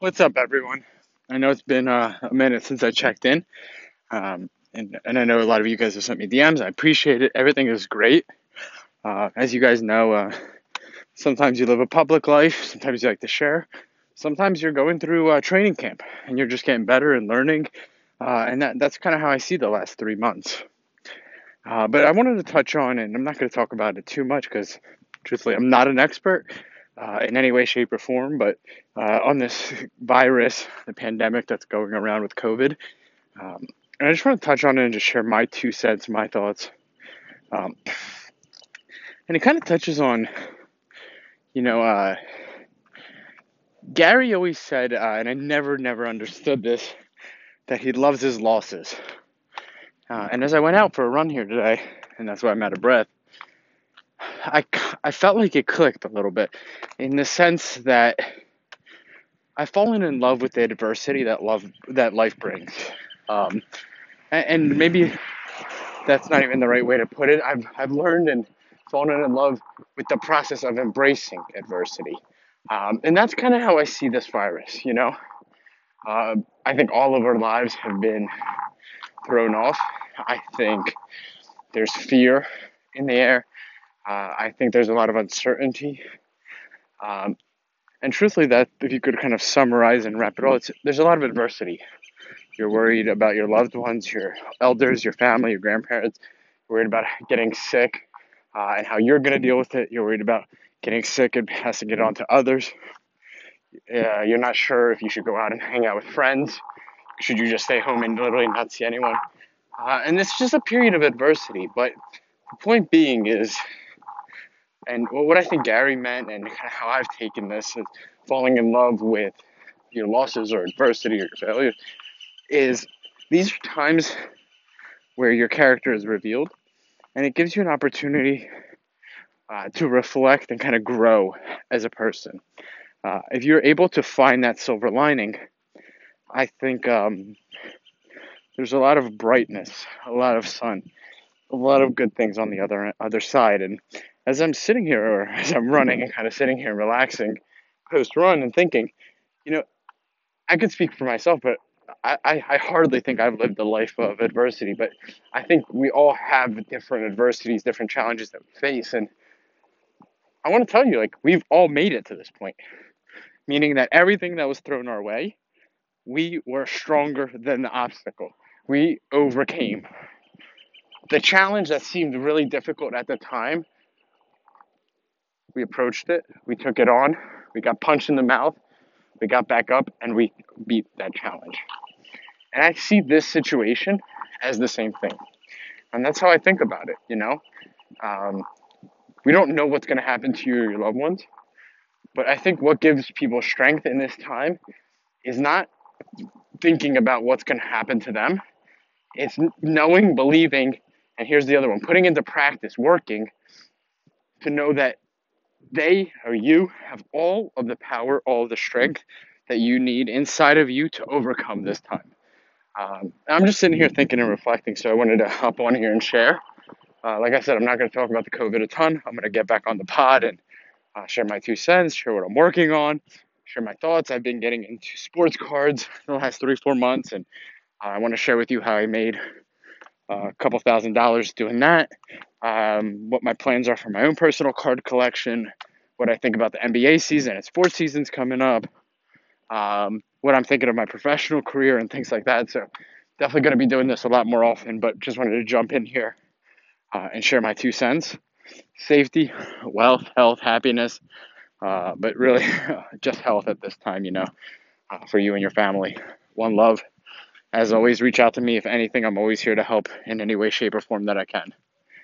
What's up, everyone? I know it's been uh, a minute since I checked in, um, and, and I know a lot of you guys have sent me DMs. I appreciate it. Everything is great. Uh, as you guys know, uh, sometimes you live a public life, sometimes you like to share, sometimes you're going through training camp and you're just getting better and learning. Uh, and that, that's kind of how I see the last three months. Uh, but I wanted to touch on, and I'm not going to talk about it too much because, truthfully, I'm not an expert uh, in any way, shape, or form, but uh, on this virus, the pandemic that's going around with COVID. Um, and I just want to touch on it and just share my two cents, my thoughts. Um, and it kind of touches on, you know, uh, Gary always said, uh, and I never, never understood this, that he loves his losses. Uh, and as I went out for a run here today, and that's why I'm out of breath, I, I felt like it clicked a little bit in the sense that I've fallen in love with the adversity that love that life brings, um, and, maybe that's not even the right way to put it. I've I've learned and fallen in love with the process of embracing adversity, um, and that's kind of how I see this virus. You know, uh, I think all of our lives have been thrown off. I think there's fear in the air. Uh, I think there's a lot of uncertainty. Um, and truthfully, that if you could kind of summarize and wrap it all, it's, there's a lot of adversity. You're worried about your loved ones, your elders, your family, your grandparents. You're worried about getting sick uh, and how you're going to deal with it. You're worried about getting sick and passing it on to others. Uh, you're not sure if you should go out and hang out with friends. Should you just stay home and literally not see anyone? Uh, and it's just a period of adversity. But the point being is and what I think Gary meant and kind of how I've taken this is falling in love with your losses or adversity or your failures is these are times where your character is revealed and it gives you an opportunity uh, to reflect and kind of grow as a person. Uh, if you're able to find that silver lining, I think um, there's a lot of brightness, a lot of sun, a lot of good things on the other other side. And as I'm sitting here, or as I'm running and kind of sitting here and relaxing post run and thinking, you know, I could speak for myself, but I, I, I hardly think I've lived a life of adversity. But I think we all have different adversities, different challenges that we face. And I want to tell you, like, we've all made it to this point, meaning that everything that was thrown our way, we were stronger than the obstacle. We overcame. The challenge that seemed really difficult at the time we approached it, we took it on, we got punched in the mouth, we got back up, and we beat that challenge. And I see this situation as the same thing. And that's how I think about it, you know? Um, we don't know what's going to happen to you or your loved ones, but I think what gives people strength in this time is not thinking about what's going to happen to them. It's knowing, believing, and here's the other one putting into practice, working to know that they or you have all of the power, all the strength that you need inside of you to overcome this time. Um, I'm just sitting here thinking and reflecting, so I wanted to hop on here and share. Uh, like I said, I'm not going to talk about the COVID a ton. I'm going to get back on the pod and uh, share my two cents, share what I'm working on, share my thoughts. I've been getting into sports cards the last three, four months, and uh, I want to share with you how I made a couple thousand dollars doing that um, what my plans are for my own personal card collection, what I think about the NBA season and sports seasons coming up, um, what I'm thinking of my professional career and things like that. So definitely going to be doing this a lot more often, but just wanted to jump in here uh, and share my two cents. Safety, wealth, health, happiness, uh, but really just health at this time, you know, uh, for you and your family. One love. As always, reach out to me if anything. I'm always here to help in any way, shape, or form that I can.